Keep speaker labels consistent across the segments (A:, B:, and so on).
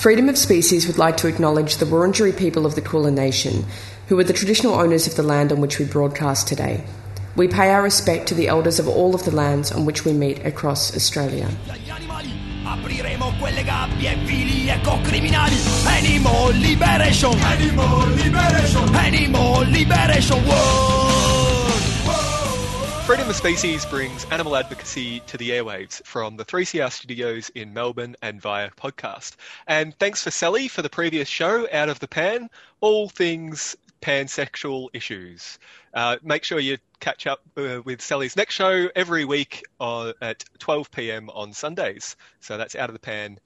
A: Freedom of Species would like to acknowledge the Wurundjeri people of the Kulin Nation, who are the traditional owners of the land on which we broadcast today. We pay our respect to the elders of all of the lands on which we meet across Australia.
B: Apriremo quelle gabbie vili Animal liberation Animal liberation Animal liberation
C: Freedom of Species brings animal advocacy to the airwaves from the 3CR studios in Melbourne and via podcast. And thanks for Sally for the previous show, Out of the Pan, all things pansexual issues. Uh, make sure you catch up uh, with Sally's next show every week uh, at 12 p.m. on Sundays. So that's Out of the Pan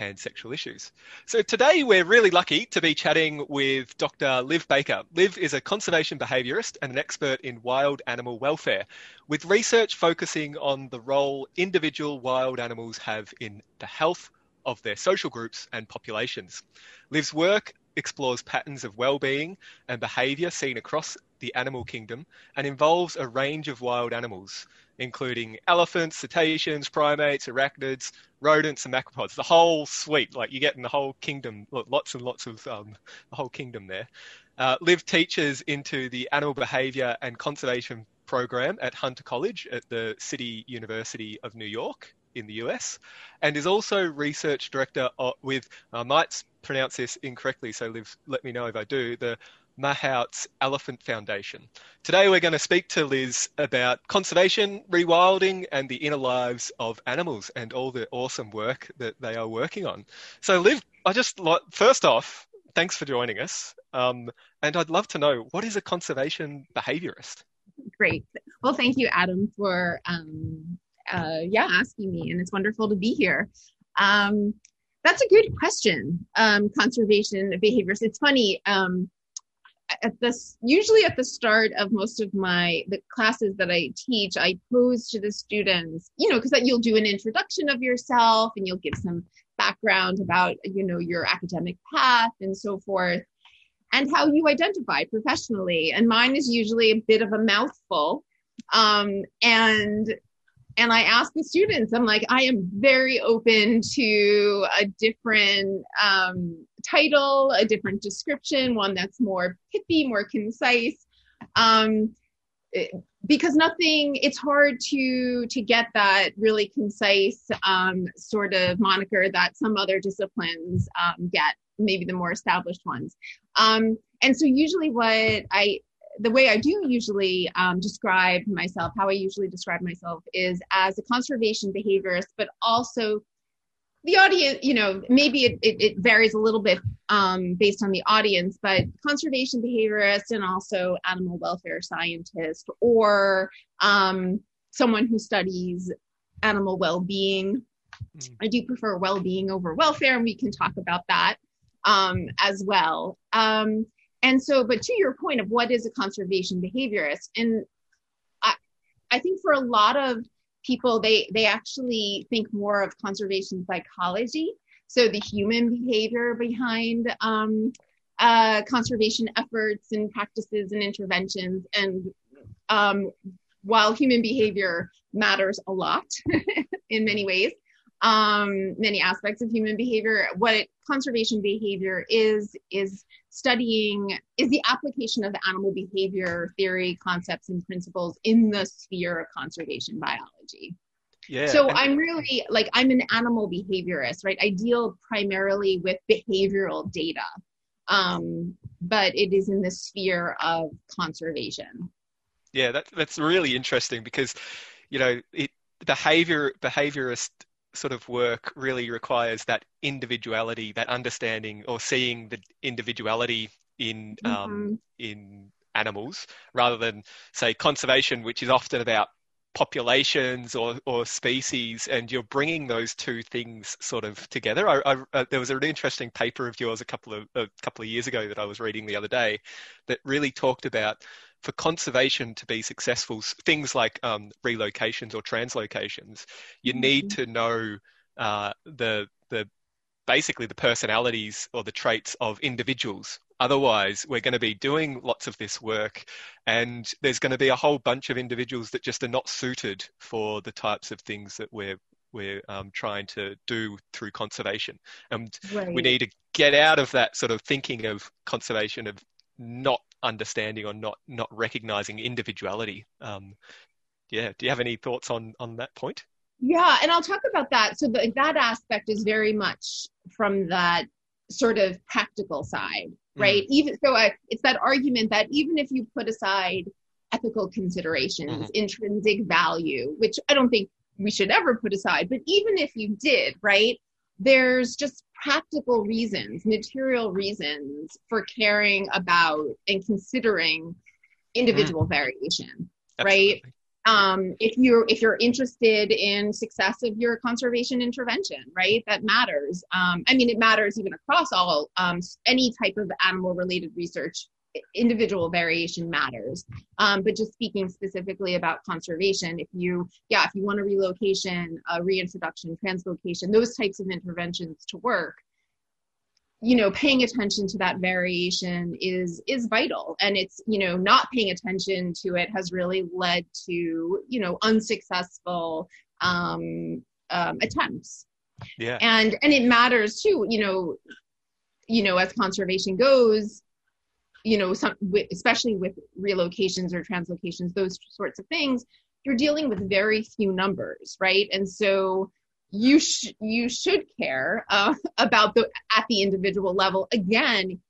C: pansexual issues. So today we're really lucky to be chatting with Dr. Liv Baker. Liv is a conservation behaviourist and an expert in wild animal welfare, with research focusing on the role individual wild animals have in the health of their social groups and populations. Liv's work explores patterns of well-being and behaviour seen across the animal kingdom and involves a range of wild animals, including elephants, cetaceans, primates, arachnids, rodents, and macropods. The whole suite, like you get in the whole kingdom, lots and lots of um, the whole kingdom there. Uh, Liv teaches into the animal behaviour and conservation program at Hunter College at the City University of New York in the US, and is also research director with, I might pronounce this incorrectly, so Liv, let me know if I do, the Mahout's Elephant Foundation. Today we're going to speak to Liz about conservation, rewilding, and the inner lives of animals and all the awesome work that they are working on. So, Liv, I just first off, thanks for joining us. Um, and I'd love to know what is a conservation behaviorist?
D: Great. Well, thank you, Adam, for um, uh, yeah asking me, and it's wonderful to be here. Um, that's a good question. Um, conservation behaviors. It's funny. Um, at this usually at the start of most of my the classes that i teach i pose to the students you know because that you'll do an introduction of yourself and you'll give some background about you know your academic path and so forth and how you identify professionally. And mine is usually a bit of a mouthful um, and and I ask the students, I'm like, I am very open to a different um, title, a different description, one that's more pithy, more concise. Um, because nothing it's hard to to get that really concise um, sort of moniker that some other disciplines um, get maybe the more established ones um, and so usually what i the way I do usually um, describe myself, how I usually describe myself is as a conservation behaviorist, but also the audience, you know, maybe it, it, it varies a little bit um, based on the audience, but conservation behaviorist and also animal welfare scientist or um, someone who studies animal well-being. Mm. I do prefer well-being over welfare, and we can talk about that um, as well. And so, but to your point of what is a conservation behaviorist, and I, I think for a lot of people, they they actually think more of conservation psychology, so the human behavior behind um, uh, conservation efforts and practices and interventions. And um, while human behavior matters a lot in many ways, um, many aspects of human behavior. What conservation behavior is, is studying, is the application of the animal behavior theory, concepts, and principles in the sphere of conservation biology. Yeah. So I'm really like, I'm an animal behaviorist, right? I deal primarily with behavioral data, um, but it is in the sphere of conservation.
C: Yeah, that, that's really interesting because, you know, it, behavior behaviorist sort of work really requires that individuality, that understanding or seeing the individuality in um, mm-hmm. um, in animals, rather than say conservation, which is often about populations or, or species, and you're bringing those two things sort of together. I, I, uh, there was an interesting paper of yours a couple of a couple of years ago that I was reading the other day that really talked about for conservation to be successful, things like um, relocations or translocations, you mm-hmm. need to know uh, the the basically the personalities or the traits of individuals. Otherwise, we're going to be doing lots of this work, and there's going to be a whole bunch of individuals that just are not suited for the types of things that we're we're um, trying to do through conservation. And
D: Right.
C: we need to get out of that sort of thinking of conservation of not understanding or not not recognizing individuality. Um, yeah, do you have any thoughts on on that point?
D: Yeah, and I'll talk about that. So the, that aspect is very much from that sort of practical side, right? Even so, uh, it's that argument that even if you put aside ethical considerations,
C: Mhm.
D: intrinsic value, which I don't think we should ever put aside, but even if you did, right? There's just practical reasons, material reasons for caring about and considering individual variation, right? Um, if you're if you're interested in success of your conservation intervention, right? That matters. Um, I mean, it matters even across all um, any type of animal related research. Individual variation matters, um, but just speaking specifically about conservation, if you yeah, if you want a relocation, a reintroduction, translocation, those types of interventions to work, you know paying attention to that variation is is vital. And it's you know not paying attention to it has really led to you know unsuccessful um, um attempts.
C: Yeah.
D: and and it matters too you know you know as conservation goes you know some especially with relocations or translocations those sorts of things you're dealing with very few numbers right? And so you sh- you should care uh, about the at the individual level. Again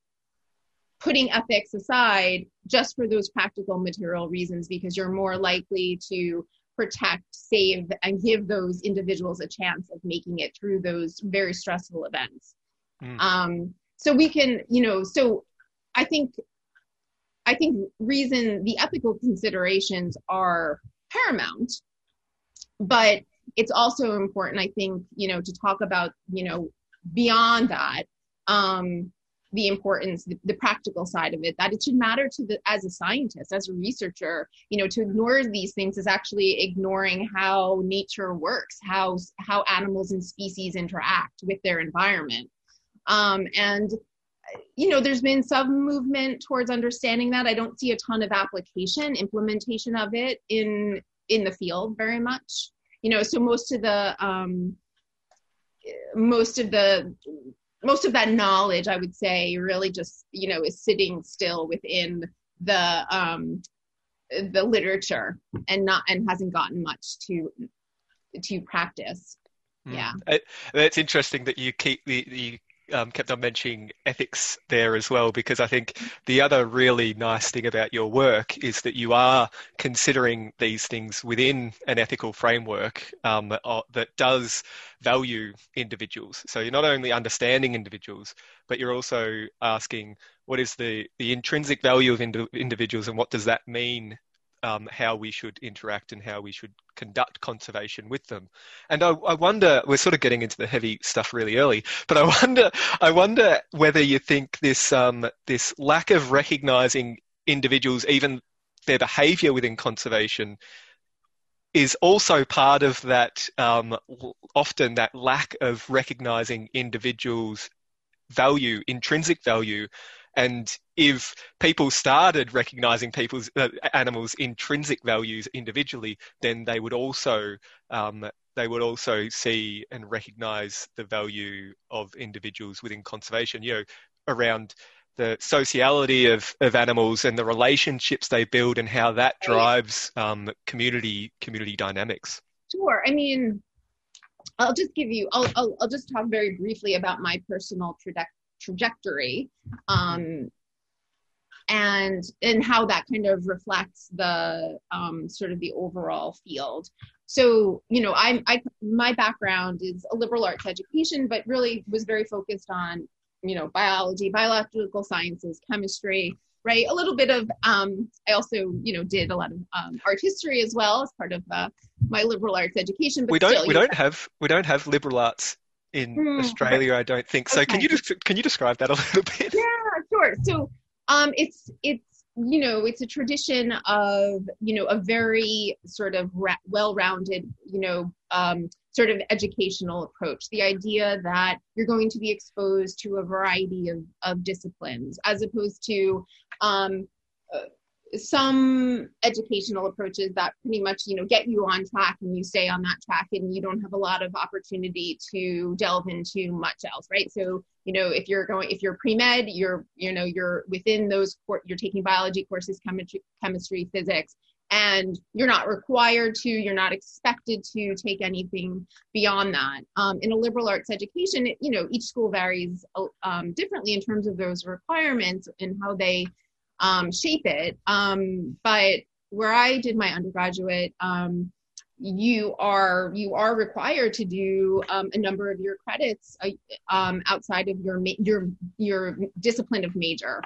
D: putting ethics aside just for those practical material reasons because you're more likely to protect save and give those individuals a chance of making it through those very stressful events.
C: Mm.
D: um, so we can you know so i think i think reason the ethical considerations are paramount but it's also important i think you know to talk about you know beyond that um the importance the, the practical side of it that it should matter to the as a scientist as a researcher you know to ignore these things is actually ignoring how nature works how how animals and species interact with their environment. Um and you know there's been some movement towards understanding that. I don't see a ton of application implementation of it in in the field very much. You know so most of the um most of the most of that knowledge i would say really just you know is sitting still within the um the literature and not and hasn't gotten much to to practice.
C: Mm.
D: yeah.
C: It, it's interesting that you keep the you um, kept on mentioning ethics there as well, because I think the other really nice thing about your work is that you are considering these things within an ethical framework um, that does value individuals. So you're not only understanding individuals, but you're also asking what is the, the intrinsic value of indi- individuals and what does that mean um, how we should interact and how we should conduct conservation with them. And I, I, wonder, we're sort of getting into the heavy stuff really early, but I wonder, I wonder whether you think this um, this lack of recognizing individuals, even their behaviour within conservation, is also part of that. Um, often that lack of recognizing individuals' value, intrinsic value, and if people started recognizing people's uh, animals' intrinsic values individually, then they would also um, they would also see and recognize the value of individuals within conservation. You know, around the sociality of, of animals and the relationships they build and how that drives um, community community dynamics.
D: Sure. I mean, I'll just give you. I'll I'll, I'll just talk very briefly about my personal trajectory trajectory um, and and how that kind of reflects the um, sort of the overall field. So you know i'm i my background is a liberal arts education but really was very focused on you know biology biological sciences chemistry right? A little bit of um, i also you know did a lot of um, art history as well as part of uh, my liberal arts education but
C: we don't
D: still,
C: we don't have we don't have liberal arts in mm, Australia, I don't think. So
D: okay.
C: can you just can you describe that a little bit?
D: Yeah, sure. So um, it's it's you know it's a tradition of you know a very sort of ra- well-rounded you know um, sort of educational approach. The idea that you're going to be exposed to a variety of of disciplines as opposed to um, uh, some educational approaches that pretty much you know get you on track and you stay on that track and you don't have a lot of opportunity to delve into much else right? So you know if you're going if you're pre-med you're you know you're within those you're taking biology courses chemistry chemistry physics and you're not required to you're not expected to take anything beyond that. Um, in a liberal arts education you know each school varies um, differently in terms of those requirements and how they um, shape it. Um, but where I did my undergraduate, um, you are you are required to do um, a number of your credits uh, um, outside of your ma- your your discipline of major.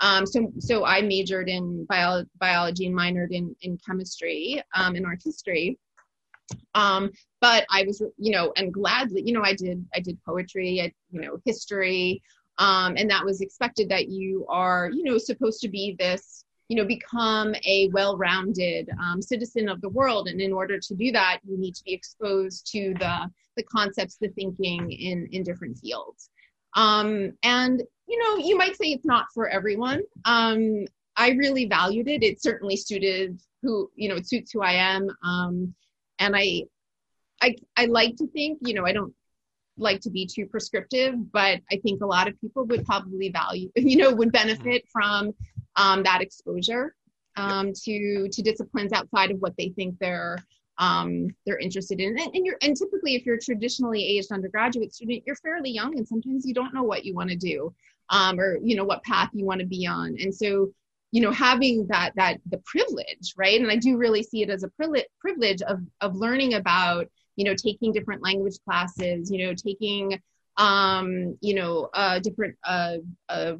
D: Um, so so I majored in bio- biology and minored in in chemistry um, and art history. Um, but I was you know and gladly you know I did I did poetry, I, you know history, um, and that was expected that you are you know supposed to be this you know become a well-rounded um, citizen of the world. And in order to do that you need to be exposed to the the concepts the thinking in in different fields. Um, and you know you might say it's not for everyone. Um, i really valued it. It certainly suited who you know it suits who i am. Um, and i I, I like to think, you know, I don't like to be too prescriptive, but I think a lot of people would probably value, you know, would benefit from um, that exposure um, to to disciplines outside of what they think they're um, they're interested in. And, and you're and typically, if you're a traditionally aged undergraduate student, you're fairly young, and sometimes you don't know what you want to do, um, or you know what path you want to be on. And so, you know, having that that the privilege, right? And I do really see it as a privilege of of learning about you know taking different language classes you know taking um you know uh different uh, uh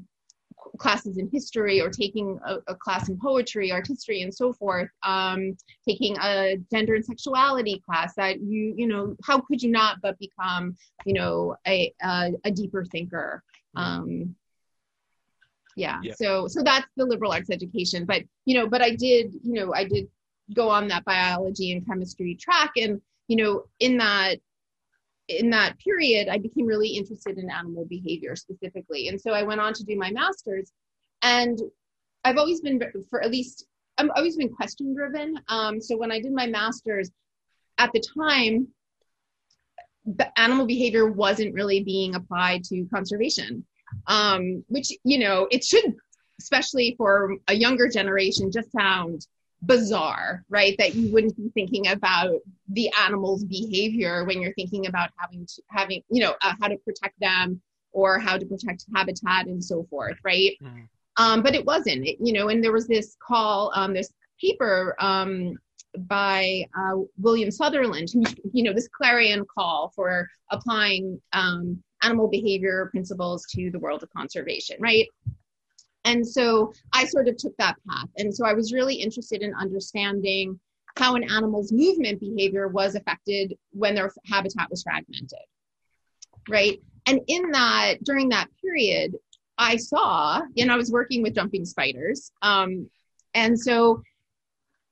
D: classes in history or taking a, a, class in poetry art history and so forth um, taking a gender and sexuality class that you you know how could you not but become you know a a, a deeper thinker um, yeah. yeah so so that's the liberal arts education but you know but i did you know i did go on that biology and chemistry track and you know, in that in that period, I became really interested in animal behavior specifically. And so I went on to do my master's. And I've always been, for at least, I've always been question driven. Um, so when I did my master's, at the time, animal behavior wasn't really being applied to conservation, um, which, you know, it should, especially for a younger generation, just sound bizarre, right? That you wouldn't be thinking about the animal's behavior when you're thinking about having to having you know uh, how to protect them or how to protect habitat and so forth, right? Mm. Um, but it wasn't, it, you know. And there was this call, um, this paper um, by uh, William Sutherland, who you know this clarion call for applying um, animal behavior principles to the world of conservation, right? And so I sort of took that path. And so I was really interested in understanding how an animal's movement behavior was affected when their habitat was fragmented. Right. And in that, during that period, I saw, you know, I was working with jumping spiders. Um, and so,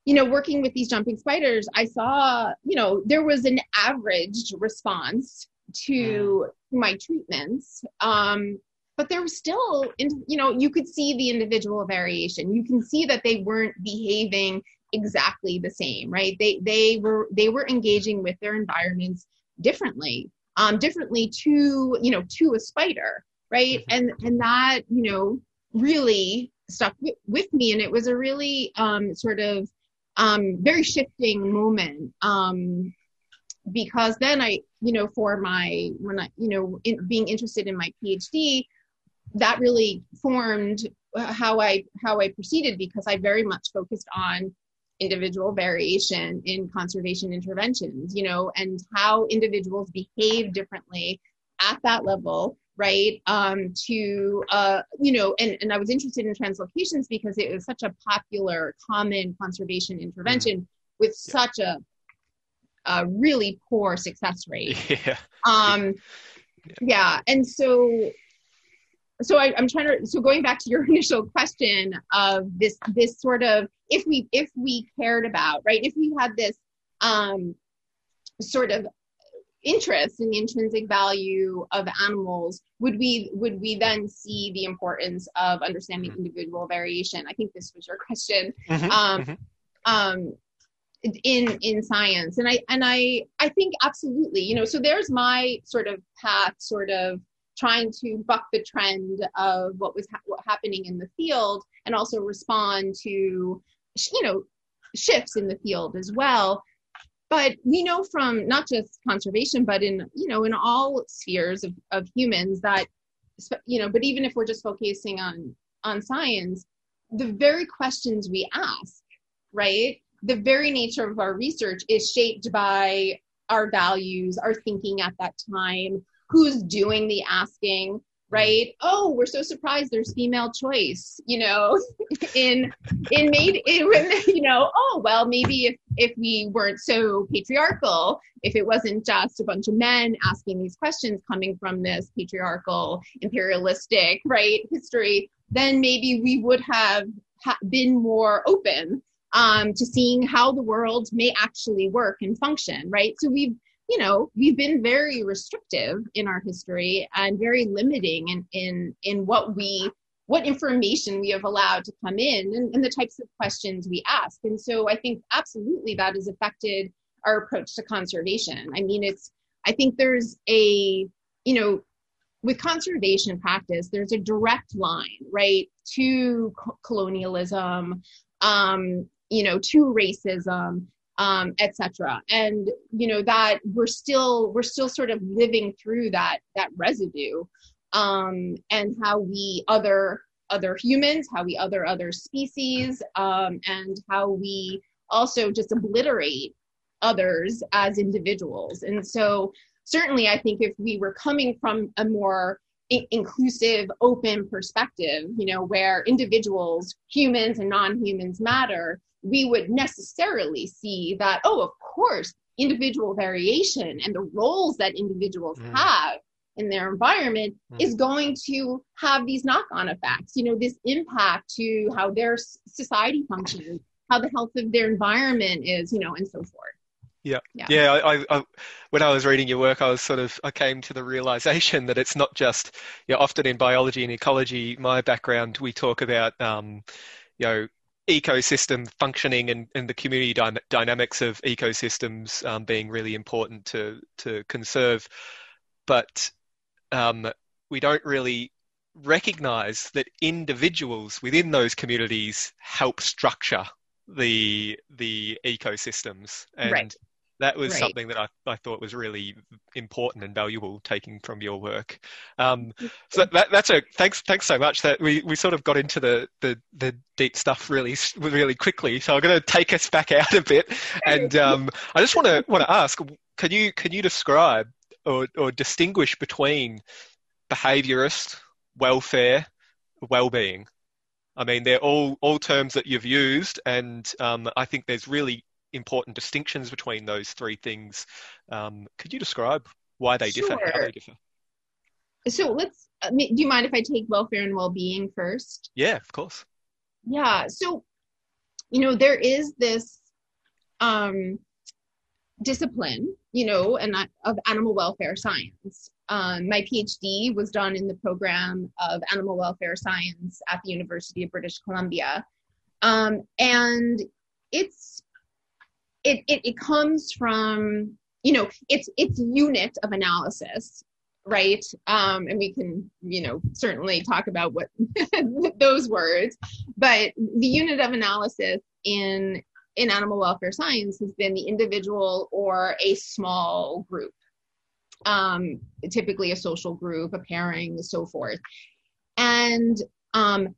D: you know, working with these jumping spiders, I saw, you know, there was an average response to mm. my treatments. Um, but there was still you know you could see the individual variation. You can see that they weren't behaving exactly the same right? They they were they were engaging with their environments differently um differently to you know to a spider right? Mm-hmm. and and that you know really stuck with, with me. And it was a really um sort of um very shifting moment um because then i you know for my when i you know in, being interested in my phd that really formed how I how I proceeded because I very much focused on individual variation in conservation interventions, you know, and how individuals behave differently at that level, right? Um, to uh, you know, and, and I was interested in translocations because it was such a popular, common conservation intervention mm-hmm. with such a a really poor success rate.
C: Yeah.
D: Um, yeah. yeah. And so so I, am trying to so going back to your initial question of this this sort of if we if we cared about right? If we had this um sort of interest in the intrinsic value of animals would we would we then see the importance of understanding
C: Mm-hmm.
D: individual variation? I think this was your question.
C: Mhm,
D: um,
C: mhm.
D: um, in in science. And i and i i think absolutely you know so there's my sort of path sort of trying to buck the trend of what was ha- what happening in the field and also respond to you know shifts in the field as well. But we know from not just conservation but in you know in all spheres of, of humans that you know but even if we're just focusing on on science the very questions we ask right? The very nature of our research is shaped by our values our thinking at that time who's doing the asking right? Oh we're so surprised there's female choice you know in in made in you know oh well maybe if if we weren't so patriarchal if it wasn't just a bunch of men asking these questions coming from this patriarchal imperialistic right history then maybe we would have ha- been more open um, to seeing how the world may actually work and function right? So we've you know we've been very restrictive in our history and very limiting in in in what we what information we have allowed to come in and, and the types of questions we ask. And so i think absolutely that has affected our approach to conservation. I mean it's i think there's a you know with conservation practice there's a direct line right to co- colonialism um you know to racism um, etc. And you know that we're still we're still sort of living through that that residue, um, and how we other other humans, how we other other species, um, and how we also just obliterate others as individuals. And so certainly, I think if we were coming from a more inclusive open perspective you know where individuals humans and non-humans matter we would necessarily see that, oh, of course, individual variation and the roles that individuals
C: Mm.
D: have in their environment
C: Mm.
D: is going to have these knock on effects, you know, this impact to how their society functions, how the health of their environment is, you know, and so forth.
C: Yeah,
D: Yeah.
C: yeah. I, I, I, when I was reading your work, I was sort of I came to the realization that it's not just you know, often in biology and ecology. My background, we talk about um, you know ecosystem functioning and, and the community dy- dynamics of ecosystems um, being really important to to conserve, but um, we don't really recognize that individuals within those communities help structure the the ecosystems and
D: Right.
C: That was
D: Right.
C: something that I, I thought was really important and valuable taking from your work. Um, so that, that's a thanks thanks so much. That we, we sort of got into the, the, the deep stuff really really quickly. So I'm going to take us back out a bit. And um, I just want to want to ask can you can you describe or, or distinguish between behaviorist welfare well-being? I mean, they're all all terms that you've used, and um, I think there's really important distinctions between those three things. Um, could you describe why they differ? How
D: Sure.
C: they differ?
D: So let's, do you mind if I take welfare and well being first?
C: Yeah, of course.
D: Yeah. So, you know, there is this um, discipline, you know, and I- of animal welfare science. Um, my PhD was done in the program of animal welfare science at the University of British Columbia, um, and it's it, it it comes from you know it's it's unit of analysis right? Um and we can you know certainly talk about what those words but the unit of analysis in in animal welfare science has been the individual or a small group um typically a social group a pairing so forth. And um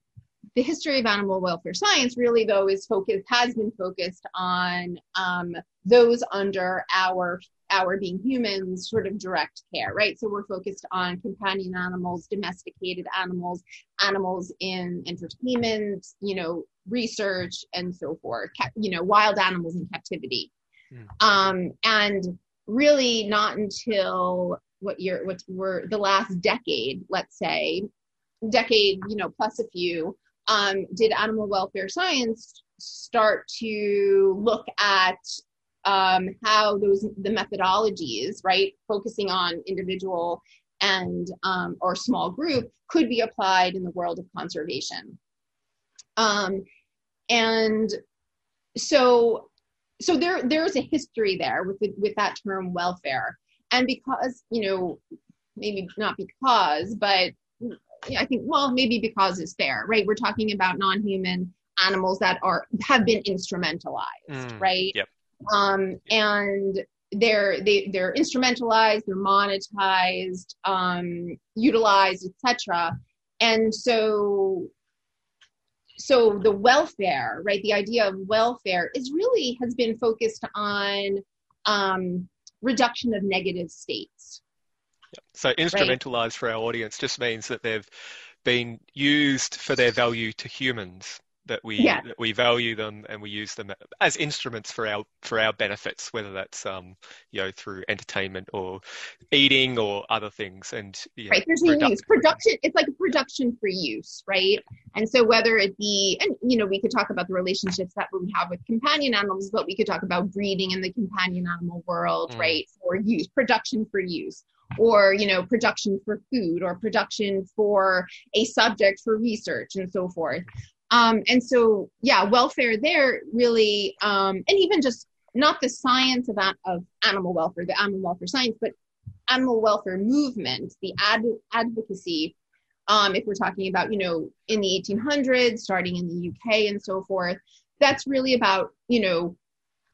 D: the history of animal welfare science really though is focused has been focused on um, those under our our being humans sort of direct care right so we're focused on companion animals domesticated animals animals in entertainment you know research and so forth you know wild animals in captivity
C: Mm.
D: um, and really not until what year what were the last decade let's say decade you know plus a few um, did animal welfare science start to look at um, how those the methodologies, right, focusing on individual and um, or small group could be applied in the world of conservation. Um, and so so there there's a history there with the, with that term welfare and because you know maybe not because but i think well maybe because it's fair right? We're talking about non-human animals that are have been instrumentalized mm, right?
C: yep.
D: um and they're they, they're instrumentalized they're monetized um utilized etc and so so the welfare right the idea of welfare is really has been focused on um reduction of negative states
C: so instrumentalized for our audience just means that they've been used for their value to humans that we
D: yeah.
C: that we value them and we use them as instruments for our for our benefits, whether that's um you know through entertainment or eating or other things. And
D: right, there's a use production. It's like a production for use, right? And so whether it be and you know we could talk about the relationships that we have with companion animals, but we could talk about breeding in the companion animal world, mm. right? For use, production for use or you know production for food or production for a subject for research and so forth um, and so, yeah, welfare there really, um, and even just not the science of, of animal welfare, the animal welfare science, but animal welfare movement, the ad- advocacy. Um, if we're talking about, you know, in the 1800s, starting in the UK and so forth, that's really about, you know,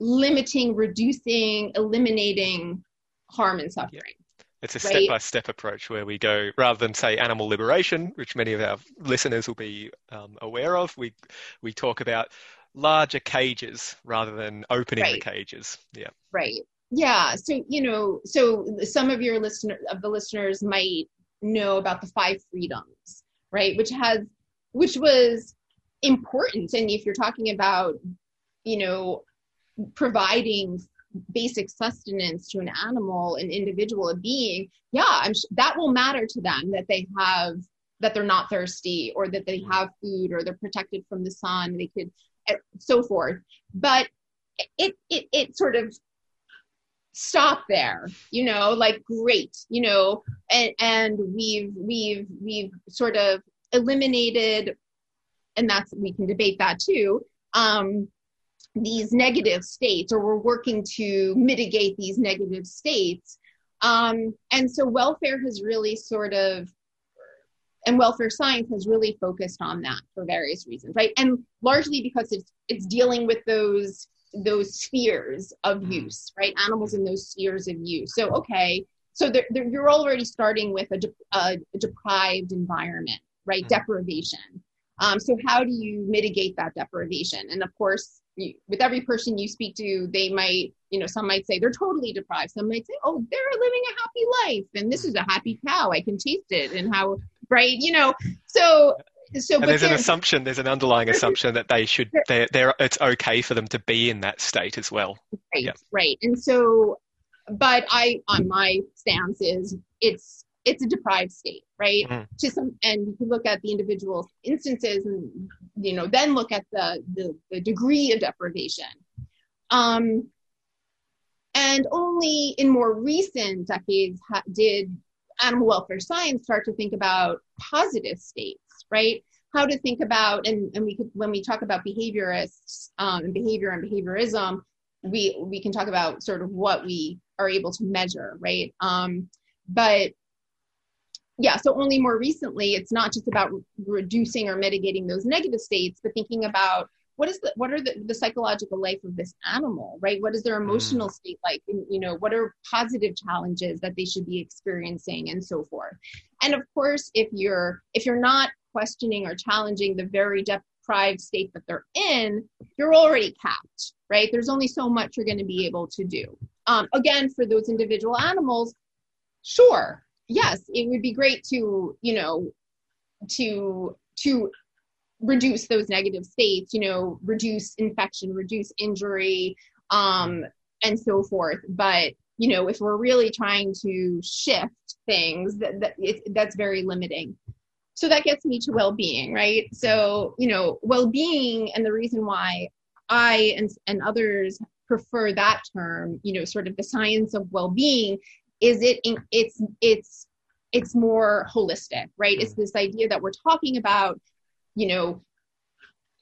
D: limiting, reducing, eliminating harm and suffering. Yeah.
C: It's a step by step approach where we go rather than say animal liberation, which many of our listeners will be um, aware of. We we talk about larger cages rather than opening right. the cages. Yeah.
D: Right. Yeah. So you know, so some of your listener of the listeners might know about the five freedoms, right? Which has which was important, and if you're talking about you know providing basic sustenance to an animal, an individual, a being, yeah, I'm sh- that will matter to them that they have that they're not thirsty or that they have food or they're protected from the sun. They could eh, so forth. But it it it sort of stop there you know like great you know and and we've we've we've sort of eliminated and that's we can debate that too um these negative states or we're working to mitigate these negative states. Um, and so welfare has really sort of and welfare science has really focused on that for various reasons right? And largely because it's it's dealing with those those spheres of mm-hmm. use right? Animals in those spheres of use. So okay so they're, they're, you're already starting with a, de- a deprived environment right? Mm-hmm. deprivation. Um, so how do you mitigate that deprivation? And of course with every person you speak to, they might, you know, some might say they're totally deprived. Some might say, oh, they're living a happy life, and this is a happy cow. I can taste it, and how right, you know. So, so
C: and there's an assumption, there's an underlying assumption that they should, they're, they're, it's okay for them to be in that state as well.
D: Right, yeah. right, and so, but I, on my stance is, it's it's a deprived state, right? Mm. To some, and you can look at the individual instances, and you know, then look at the the, the degree of deprivation. Um, and only in more recent decades ha- did animal welfare science start to think about positive states, right? How to think about, and, and we could, when we talk about behaviorists um, and behavior and behaviorism, we we can talk about sort of what we are able to measure, right? Um, but yeah, so only more recently, it's not just about re- reducing or mitigating those negative states, but thinking about what is the what are the, the psychological life of this animal, right? What is their emotional mm. state like? And, you know, what are positive challenges that they should be experiencing, and so forth. And of course, if you're if you're not questioning or challenging the very deprived state that they're in, you're already capped, right? There's only so much you're going to be able to do. Um, again, for those individual animals, sure, yes, it would be great to, you know, to to reduce those negative states, you know, reduce infection, reduce injury, um, and so forth. But you know, if we're really trying to shift things, that, that it, that's very limiting. So that gets me to well-being, right? So you know, well-being, and the reason why I and and others prefer that term, you know, sort of the science of well-being, is it it's it's it's more holistic, right? It's mm. this idea that we're talking about, you know,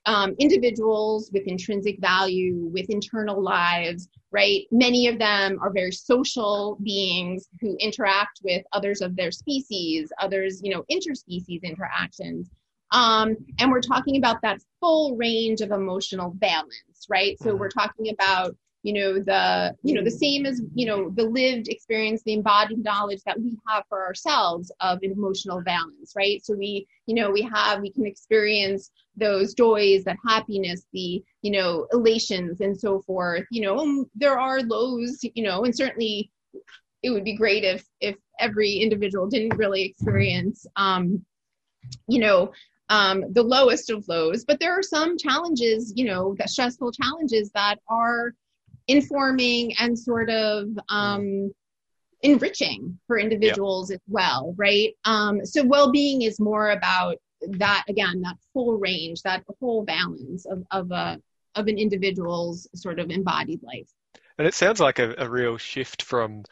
D: um, individuals with intrinsic value, with internal lives, right? Many of them are very social beings who interact with others of their species, others, you know, interspecies interactions. Um, and we're talking about that full range of emotional balance, right? So mm-hmm. we're talking about you know the you know the same as you know the lived experience the embodied knowledge that we have for ourselves of emotional balance right? So we you know we have we can experience those joys that happiness the you know elations and so forth you know there are lows you know and certainly it would be great if if every individual didn't really experience um you know um, the lowest of lows, but there are some challenges, you know, stressful challenges that are informing and sort of um, enriching for individuals as well, right? Um, so well-being is more about that again, that full range, that whole balance of of a of an individual's sort of embodied life.
C: And it sounds like a, a real shift from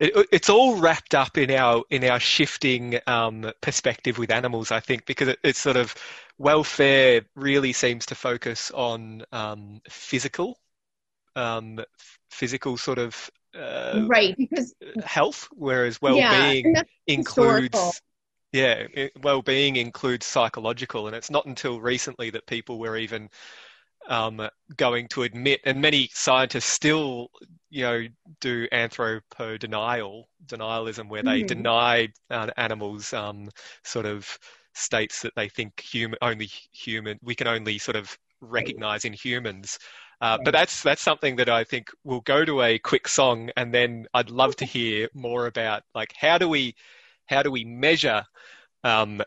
C: it, it's all wrapped up in our in our shifting um, perspective with animals, I think, because it, it's sort of welfare really seems to focus on um, physical um, physical sort of uh,
D: right because
C: health, whereas well-being yeah, includes historical. yeah, well-being includes psychological, and it's not until recently that people were even um, going to admit, and many scientists still, you know, do anthropo denial, denialism, where they mm. deny uh, animals um, sort of states that they think human only human we can only sort of recognize in humans uh, but that's that's something that I think we'll go to a quick song, and then I'd love to hear more about like how do we how do we measure um,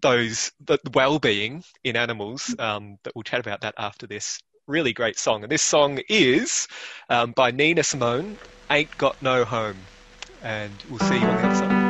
C: those the well-being in animals. Um, but we'll chat about that after this really great song. And this song is um, by Nina Simone, "Ain't Got No Home," and we'll see you on the other side.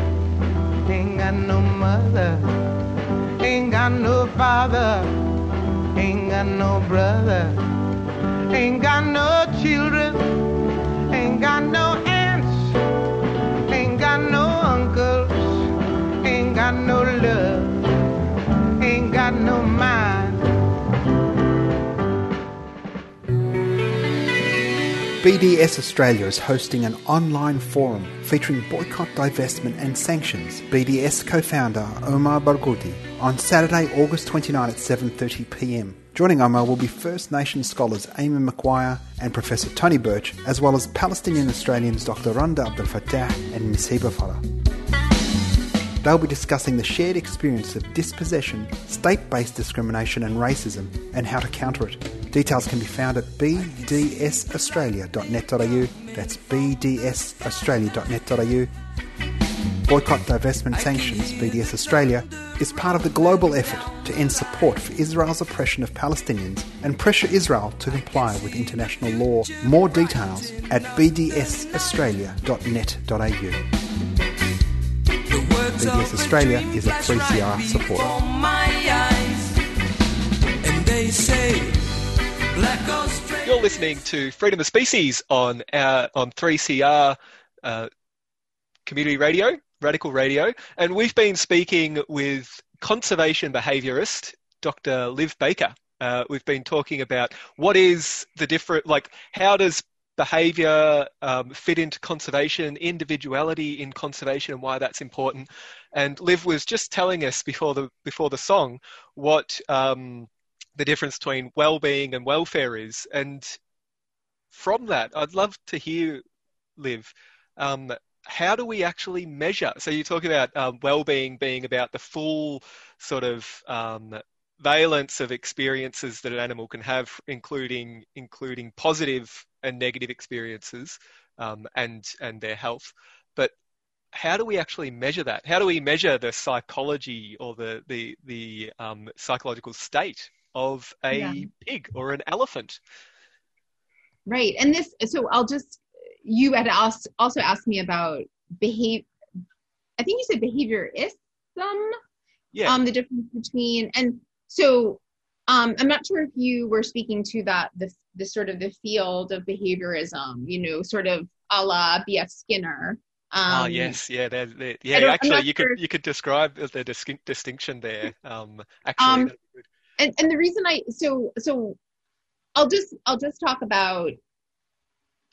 E: ain't got no mother, ain't got no father, ain't got no brother, ain't got no children, ain't got no aunts, ain't got no
F: BDS Australia is hosting an online forum featuring boycott, divestment and sanctions. BDS co-founder Omar Barghouti on Saturday, August 29 at 7.30pm. Joining Omar will be First Nation scholars Amy McQuire and Professor Tony Birch, as well as Palestinian Australians Dr. Randa Abdel Fattah and. Hiba Farah. They'll be discussing the shared experience of dispossession, state based discrimination, and racism, and how to counter it. Details can be found at bdsaustralia.net.au. That's bdsaustralia.net.au. Boycott, Divestment, Sanctions, BDS Australia, is part of the global effort to end support for Israel's oppression of Palestinians and pressure Israel to comply with international law. More details at bdsaustralia.net.au. BDS Australia is a 3CR supporter.
C: You're listening to Freedom of Species on our, on 3CR uh, Community Radio, Radical Radio, and we've been speaking with conservation behaviourist Dr. Liv Baker. Uh, we've been talking about what is the different, like, how does behavior um, fit into conservation, individuality in conservation, and why that's important. And Liv was just telling us before the before the song what um, the difference between well-being and welfare is, and from that, I'd love to hear, Liv, um, how do we actually measure? So you talk about um, well-being being about the full sort of um, valence of experiences that an animal can have, including including positive and negative experiences, um, and and their health. But how do we actually measure that? How do we measure the psychology or the the the um, psychological state of a yeah. pig or an elephant?
D: Right, and this. So I'll just. You had asked, also asked me about behavior. I think you said behaviorism.
C: Yeah.
D: Um, the difference between and so um, I'm not sure if you were speaking to that the the sort of the field of behaviorism, you know, sort of a la B.F. Skinner.
C: Um, oh yes, yeah, they're, they're, yeah. Actually, you sure. could you could describe the dis- distinction there. Um, actually, um,
D: and and the reason I so so I'll just I'll just talk about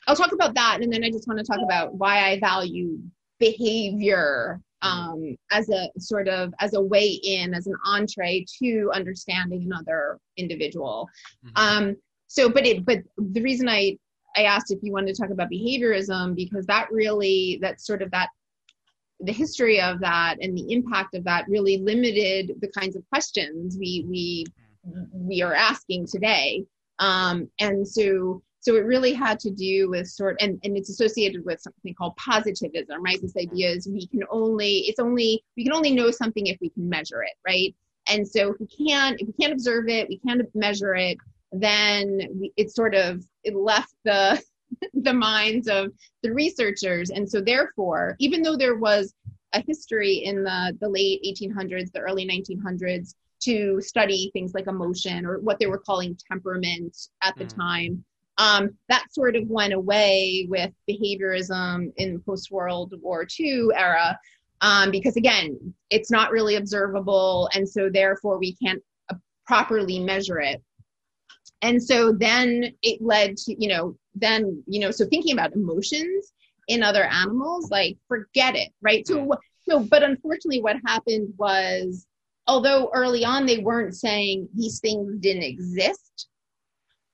D: I'll talk about that, and then I just want to talk about why I value behavior um, as a sort of as a way in as an entree to understanding another individual. Mm-hmm. um, so but it but the reason i i asked if you wanted to talk about behaviorism because that really that sort of that the history of that and the impact of that really limited the kinds of questions we we we are asking today. Um, and so so it really had to do with sort and, and it's associated with something called positivism, right? This idea is we can only it's only we can only know something if we can measure it, right? And so if we can't if we can't observe it, we can't measure it, then we, it sort of it left the the minds of the researchers. And so therefore, even though there was a history in the, the late 1800s, the early 1900s to study things like emotion or what they were calling temperament at the mm. time um, that sort of went away with behaviorism in the post World War II era. Um, because again, it's not really observable, and so therefore we can't uh, properly measure it. And so then it led to you know then you know so thinking about emotions in other animals like forget it right? So so but unfortunately what happened was although early on they weren't saying these things didn't exist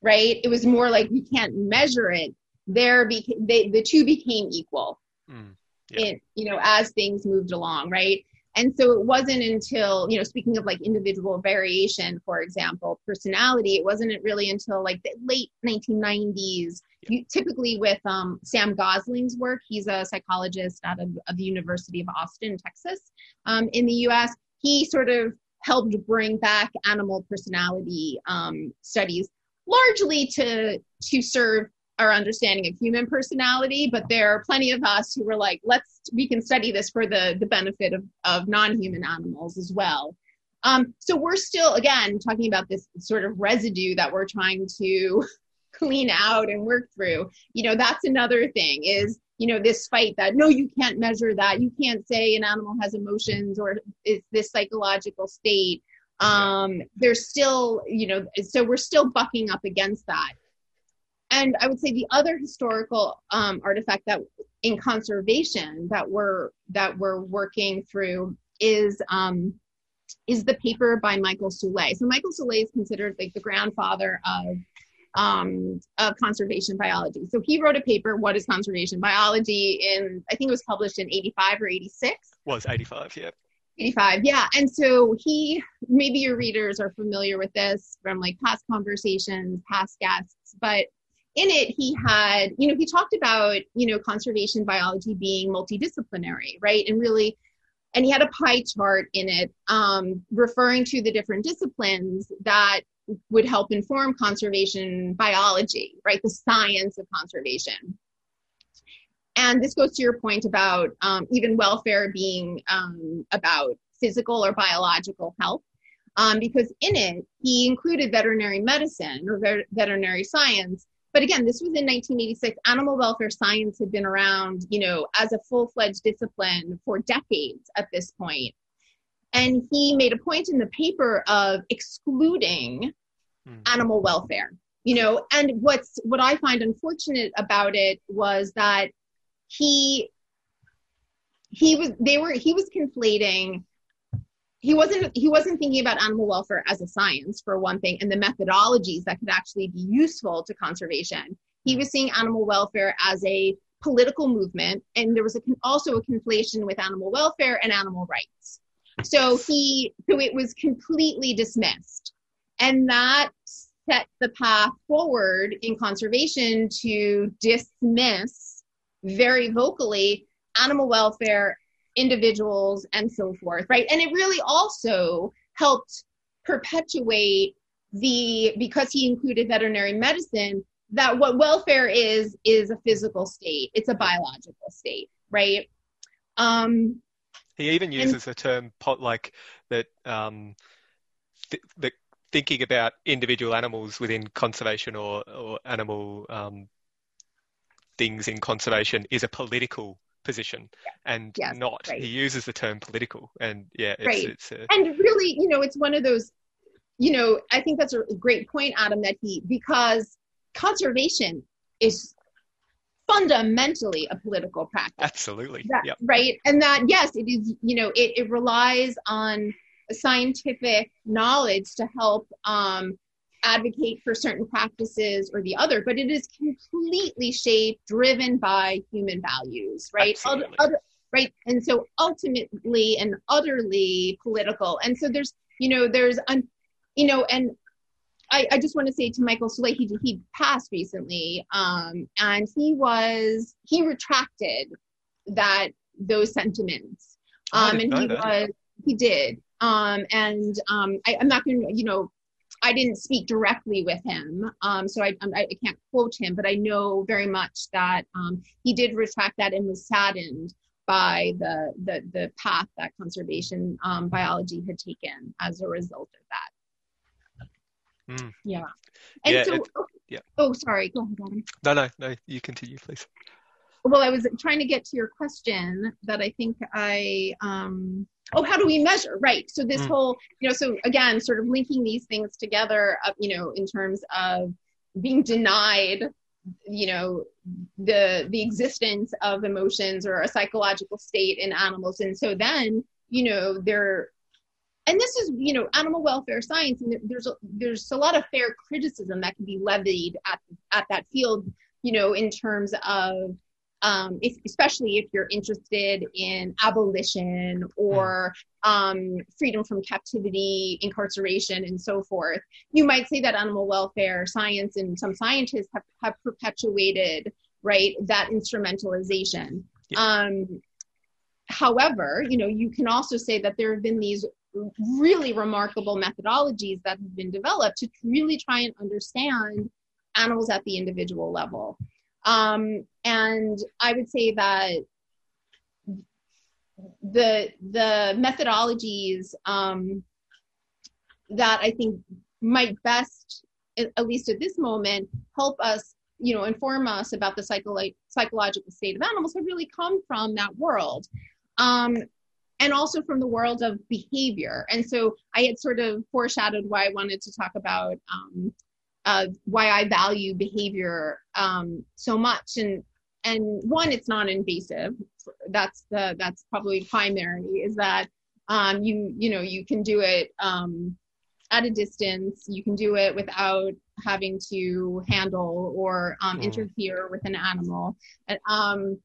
D: right? It was more like we can't measure it. There, beca- they, the two became equal. Mm, yeah. in, you know, as things moved along, right? And so it wasn't until, you know, speaking of like individual variation, for example, personality, it wasn't really until like the late 1990s, you, typically with um, Sam Gosling's work. He's a psychologist out of, of the University of Austin, Texas, um, in the US. He sort of helped bring back animal personality um, studies largely to to serve our understanding of human personality but there are plenty of us who were like let's we can study this for the the benefit of of non-human animals as well. Um, so we're still again talking about this sort of residue that we're trying to clean out and work through. You know that's another thing is you know this fight that no you can't measure that. You can't say an animal has emotions or it's this psychological state um there's still you know so we're still bucking up against that and i would say the other historical um, artifact that in conservation that we're that we're working through is um is the paper by michael Soule. so michael Soule is considered like the grandfather of um, of conservation biology. So he wrote a paper, What is Conservation Biology, in I think it was published in 85 or 86.
C: Was 85, yeah.
D: 85 yeah and so he maybe your readers are familiar with this from like past conversations past guests but in it he had you know he talked about you know conservation biology being multidisciplinary right? And really and he had a pie chart in it um, referring to the different disciplines that would help inform conservation biology right? The science of conservation and this goes to your point about um, even welfare being um, about physical or biological health. Um, because in it, he included veterinary medicine or ver- veterinary science. But again, this was in 1986. Animal welfare science had been around, you know, as a full-fledged discipline for decades at this point. And he made a point in the paper of excluding mm. animal welfare. You know, and what's what I find unfortunate about it was that he he was they were he was conflating he wasn't he wasn't thinking about animal welfare as a science for one thing and the methodologies that could actually be useful to conservation He was seeing animal welfare as a political movement, and there was a, also a conflation with animal welfare and animal rights. So he, so it was completely dismissed, and that set the path forward in conservation to dismiss very vocally animal welfare, individuals, and so forth, right? And it really also helped perpetuate the because he included veterinary medicine that what welfare is is a physical state it's a biological state right um
C: he even uses and, the term pot like that um th- that thinking about individual animals within conservation or or animal um things in conservation is a political position and yes, not right. he uses the term political and yeah it's,
D: right.
C: it's a...
D: and really you know it's one of those you know i think that's a great point adam that he because conservation is fundamentally a political practice
C: absolutely
D: that,
C: yep.
D: right and that yes it is you know it, it relies on scientific knowledge to help um, advocate for certain practices or the other, but it is completely shaped, driven by human values, right? Other, other, right. And so ultimately and utterly political. And so there's, you know, there's, un, you know, and I, I just want to say to Michael Soule, he, he passed recently, um, and he was, he retracted that, those sentiments. Um, and he that. was, he did. Um, and um, I, I'm not going to, you know, I didn't speak directly with him, um, so I, I, can't quote him, but I know very much that um, he did retract that and was saddened by the the, the path that conservation um, biology had taken as a result of that. Mm. Yeah. And
C: yeah,
D: so,
C: it, yeah.
D: Oh, sorry. Go ahead, Adam.
C: No, no, no. You continue, please.
D: Well, I was trying to get to your question that I think I um, oh how do we measure? Right. So this mm. whole you know so again sort of linking these things together uh, you know in terms of being denied you know the the existence of emotions or a psychological state in animals. And so then you know there and this is you know animal welfare science and there's a, there's a lot of fair criticism that can be levied at at that field you know in terms of um, if, especially if you're interested in abolition or um, freedom from captivity, incarceration, and so forth. You might say that animal welfare science and some scientists have, have perpetuated right that instrumentalization. Yeah. Um, however, you know, you can also say that there have been these really remarkable methodologies that have been developed to really try and understand animals at the individual level. Um, and I would say that the the methodologies um, that I think might best, at least at this moment, help us, you know, inform us about the psycho- psychological state of animals have really come from that world. Um, and also from the world of behavior. And so I had sort of foreshadowed why I wanted to talk about um, uh, why I value behavior um, so much. And and one, it's non-invasive. That's the that's probably primary. Is that um, you you know you can do it um, at a distance. You can do it without having to handle or um, mm. interfere with an animal. And, um,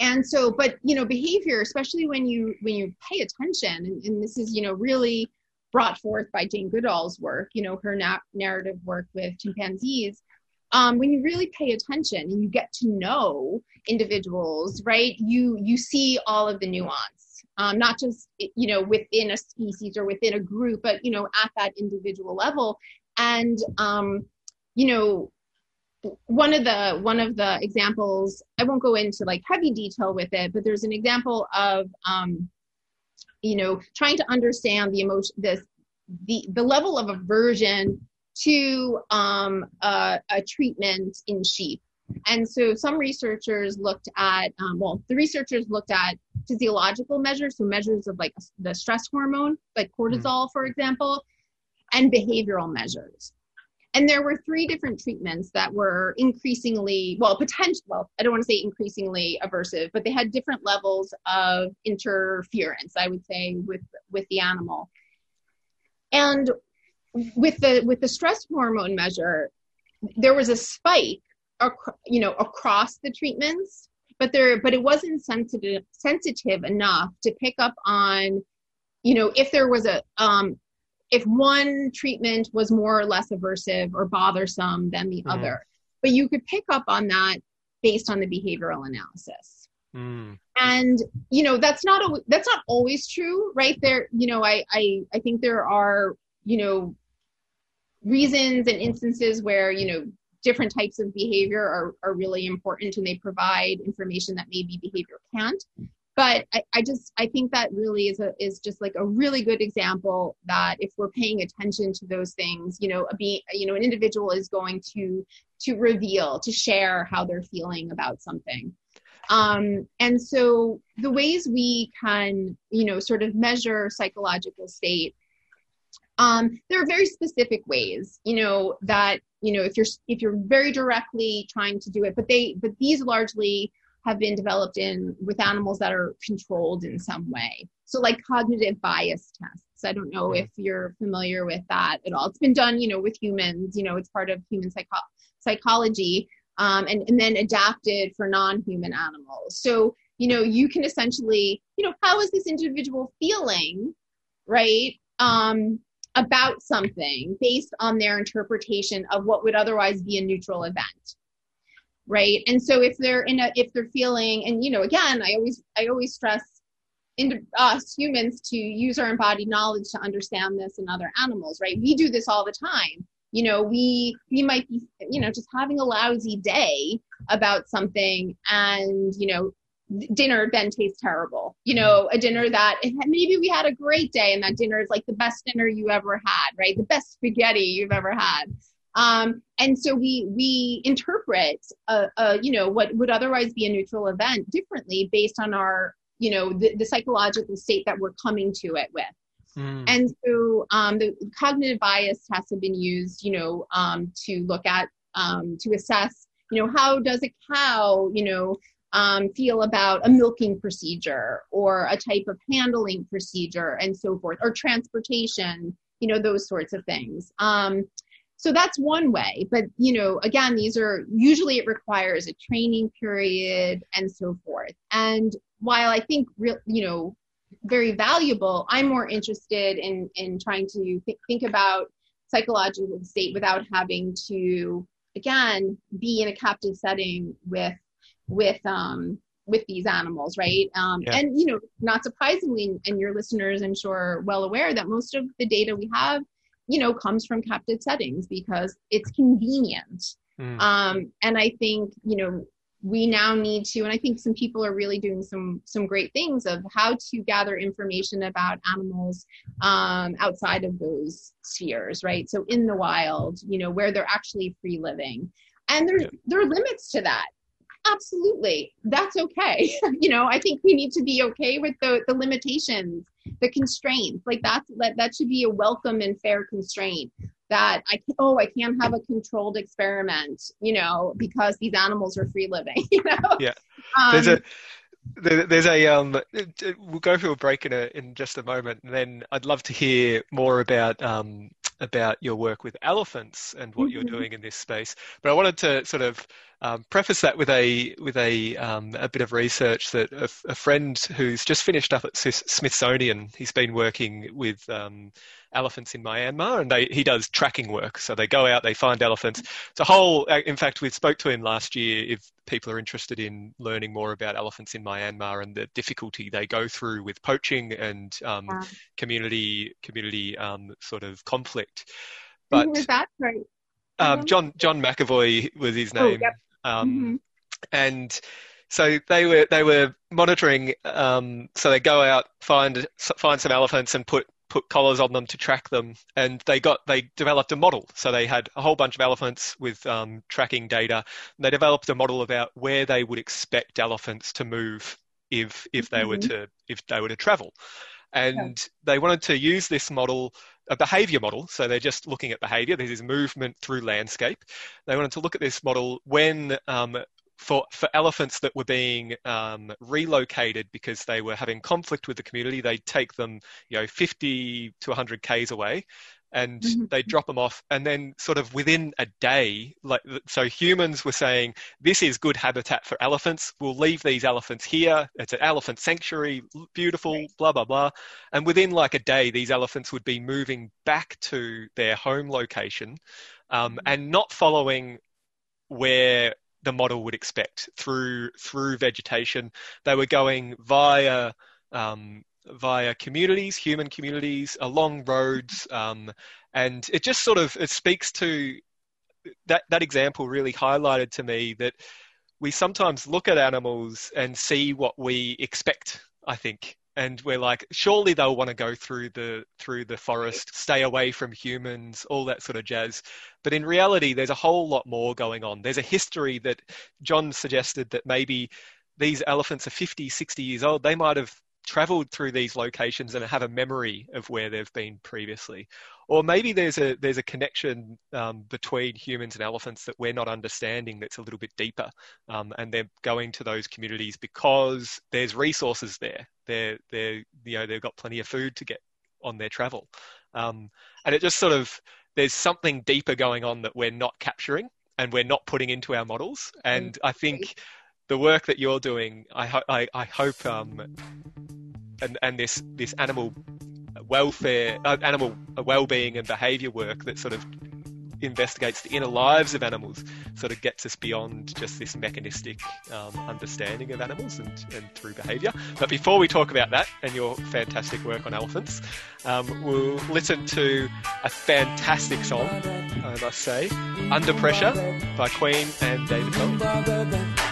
D: and so, but you know, behavior, especially when you when you pay attention, and, and this is you know really brought forth by Jane Goodall's work, you know, her na- narrative work with chimpanzees, um, when you really pay attention and you get to know individuals, right, you you see all of the nuance, um, not just you know within a species or within a group, but you know at that individual level, and um, you know one of the one of the examples i won't go into like heavy detail with it but there's an example of um, you know trying to understand the emotion this the the level of aversion to um, a, a treatment in sheep. And so some researchers looked at um, well the researchers looked at physiological measures so measures of like the stress hormone like cortisol for example and behavioral measures and there were three different treatments that were increasingly, well, potential, well, I don't want to say increasingly aversive, but they had different levels of interference, I would say, with, with the animal. And with the with the stress hormone measure, there was a spike you know across the treatments but there but it wasn't sensitive sensitive enough to pick up on you know if there was a um if one treatment was more or less aversive or bothersome than the
C: Mhm.
D: other but you could pick up on that based on the behavioral analysis
C: Mm.
D: and you know that's not a, that's not always true right there you know I, I i think there are you know reasons and instances where you know different types of behavior are, are really important and they provide information that maybe behavior can't but I, I just i think that really is a is just like a really good example that if we're paying attention to those things you know a be you know an individual is going to to reveal to share how they're feeling about something. Um, and so the ways we can you know sort of measure psychological state um, there are very specific ways you know that you know if you're if you're very directly trying to do it but they but these largely have been developed in with animals that are controlled in some way. So like cognitive bias tests. I don't know if you're familiar with that at all. It's been done you know with humans. You know it's part of human psycho- psychology um, and, and then adapted for non-human animals. So you know you can essentially you know how is this individual feeling right um, about something based on their interpretation of what would otherwise be a neutral event right? And so if they're in a if they're feeling and you know again i always i always stress into us humans to use our embodied knowledge to understand this in other animals right? We do this all the time. You know we we might be you know just having a lousy day about something and you know dinner then tastes terrible. You know a dinner that maybe we had a great day and that dinner is like the best dinner you ever had right? The best spaghetti you've ever had um, and so we we interpret a, a, you know what would otherwise be a neutral event differently based on our you know the, the psychological state that we're coming to it with
C: Mm.
D: and so um, the cognitive bias tests have been used, you know, um, to look at, um, to assess, you know, how does a cow, you know, um, feel about a milking procedure or a type of handling procedure and so forth, or transportation, you know, those sorts of things. Um, so that's one way. But, you know, again, these are usually it requires a training period and so forth. And while I think, real, you know, very valuable i'm more interested in in trying to th- think about psychological state without having to again be in a captive setting with with um with these animals right um
C: Yeah.
D: and you know not surprisingly and your listeners i'm sure are well aware that most of the data we have you know comes from captive settings because it's convenient
C: Mm.
D: um, and I think you know we now need to, and I think some people are really doing some some great things of how to gather information about animals um, outside of those spheres, right? So in the wild, you know, where they're actually free living, and there's
C: Yeah.
D: there are limits to that. Absolutely, that's okay. you know, I think we need to be okay with the the limitations, the constraints. Like that's that that should be a welcome and fair constraint that I can, oh I can't have a controlled experiment, you know, because these animals are free living, you know.
C: Yeah.
D: Um,
C: There's a there's a um we'll go through a break in a in just a moment and then I'd love to hear more about um about your work with elephants and what you're
D: Mhm.
C: doing in this space but I wanted to sort of um, preface that with a with a um, a bit of research that a, a friend who's just finished up at Smithsonian he's been working with um, elephants in Myanmar and they, he does tracking work so they go out they find elephants it's a whole uh, in fact we spoke to him last year if people are interested in learning more about elephants in Myanmar and the difficulty they go through with poaching and um,
D: Yeah.
C: community community um, sort of conflict.
D: who
C: But
D: was that? Right.
C: um, John John McEvoy was his name,
D: Oh,
C: name,
D: yep.
C: um,
D: Mhm.
C: and so they were they were monitoring. Um, so they go out find find some elephants and put put collars on them to track them, and they got they developed a model. So they had a whole bunch of elephants with um, tracking data. And they developed a model about where they would expect elephants to move if if they were
D: Mhm.
C: to if they were to travel, and they wanted to use this model a behavior model. So they're just looking at behavior. This is movement through landscape. They wanted to look at this model when um, for, for elephants that were being um, relocated because they were having conflict with the community, they'd take them, you know, 50 to 100 k's away, and mm-hmm. they drop them off and then sort of within a day like so humans were saying this is good habitat for elephants we'll leave these elephants here it's an elephant sanctuary beautiful right. blah blah blah and within like a day these elephants would be moving back to their home location um, mm-hmm. and not following where the model would expect through through vegetation they were going via um, via communities, human communities, along roads, um, and it just sort of it speaks to that that example really highlighted to me that we sometimes look at animals and see what we expect. I think, and we're like, surely they'll want to go through the through the forest, stay away from humans, all that sort of jazz. But in reality, there's a whole lot more going on. There's a history that John suggested that maybe these elephants are 50, 60 years old. They might have traveled through these locations and have a memory of where they've been previously. Or maybe there's a there's a connection um, between humans and elephants that we're not understanding that's a little bit deeper, um, and they're going to those communities because there's resources there. They're they you know they've got plenty of food to get on their travel, um, and it just sort of there's something deeper going on that we're not capturing and we're not putting into our models. And I think the work that you're doing, I, ho- I, I hope, um, and, and this, this animal welfare, uh, animal well-being and behaviour work that sort of investigates the inner lives of animals sort of gets us beyond just this mechanistic um, understanding of animals and, and through behaviour. But before we talk about that and your fantastic work on elephants, um, we'll listen to a fantastic song, I must say, Under Pressure by Queen and David Bowie.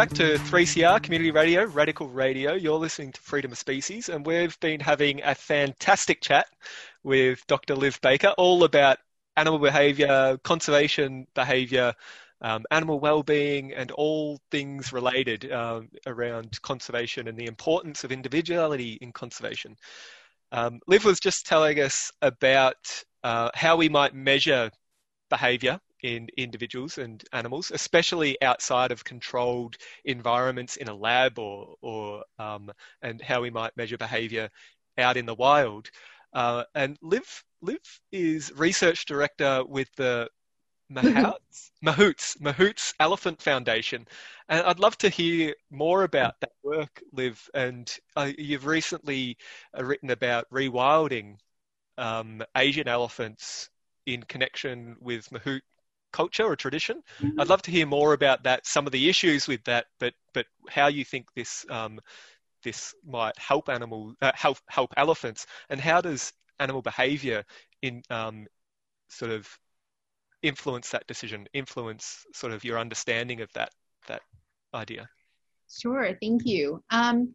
C: back to 3CR Community Radio, Radical Radio. You're listening to Freedom of Species, and we've been having a fantastic chat with Dr. Liv Baker, all about animal behaviour, conservation behaviour, um, animal well-being, and all things related um, around conservation and the importance of individuality in conservation. Um, Liv was just telling us about uh, how we might measure behaviour in individuals and animals, especially outside of controlled environments in a lab or, or um, and how we might measure behavior out in the wild. Uh, and Liv, Liv is research director with the Mahouts, Mahouts, Mahouts Elephant Foundation. And I'd love to hear more about that work, Liv. And uh, you've recently uh, written about rewilding um, Asian elephants in connection with Mahout culture or tradition. Mm-hmm. I'd love to hear more about that, some of the issues with that, but but how you think this um, this might help animal uh, help help elephants, and how does animal behaviour in um, sort of influence that decision, influence sort of your understanding of that that idea.
D: Sure, thank you. Um,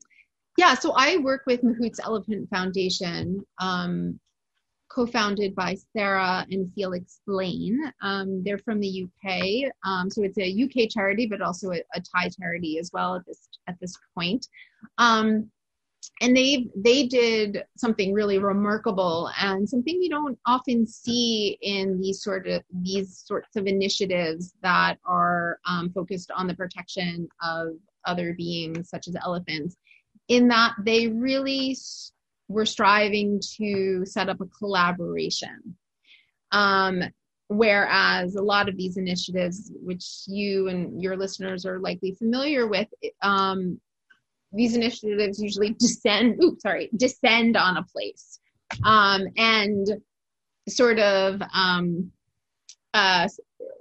D: yeah, so I work with Mahouts Elephant Foundation. Um, co-founded by Sarah and Felix Blaine. Um, they're from the UK, um, so it's a UK charity, but also a, a, Thai charity as well at this at this point. Um, and they they did something really remarkable and something you don't often see in these sort of these sorts of initiatives that are um, focused on the protection of other beings such as elephants in that they really we're striving to set up a collaboration. Um, whereas a lot of these initiatives, which you and your listeners are likely familiar with, um, these initiatives usually descend, oops, sorry, descend on a place um, and sort of um, uh,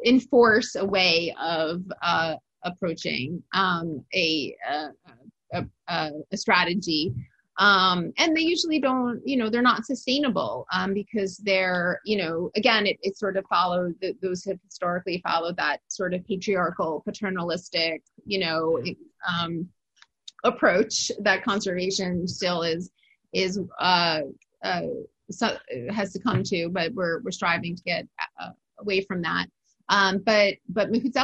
D: enforce a way of uh, approaching um, a, a, a, a, strategy. Um, and they usually don't, you know, they're not sustainable um, because they're, you know, again, it, it sort of followed, the, those have historically followed that sort of patriarchal, paternalistic, you know, um, approach that conservation still is, is, uh, uh, so, has succumbed to, but we're, we're striving to get uh, away from that. Um, but but Mahout's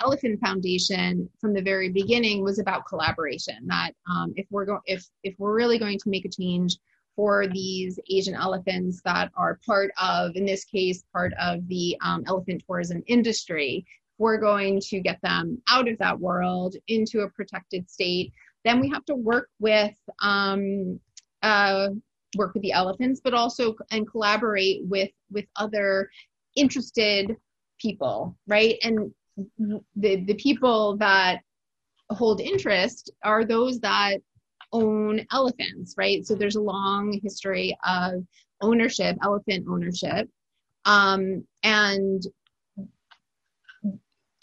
D: Elephant Foundation from the very beginning was about collaboration. That um, if we're going if if we're really going to make a change for these Asian elephants that are part of, in this case, part of the um, elephant tourism industry, we're going to get them out of that world into a protected state. Then we have to work with um, uh, work with the elephants, but also and collaborate with with other interested people, right? And the the people that hold interest are those that own elephants, right? So there's a long history of ownership, elephant ownership, um, and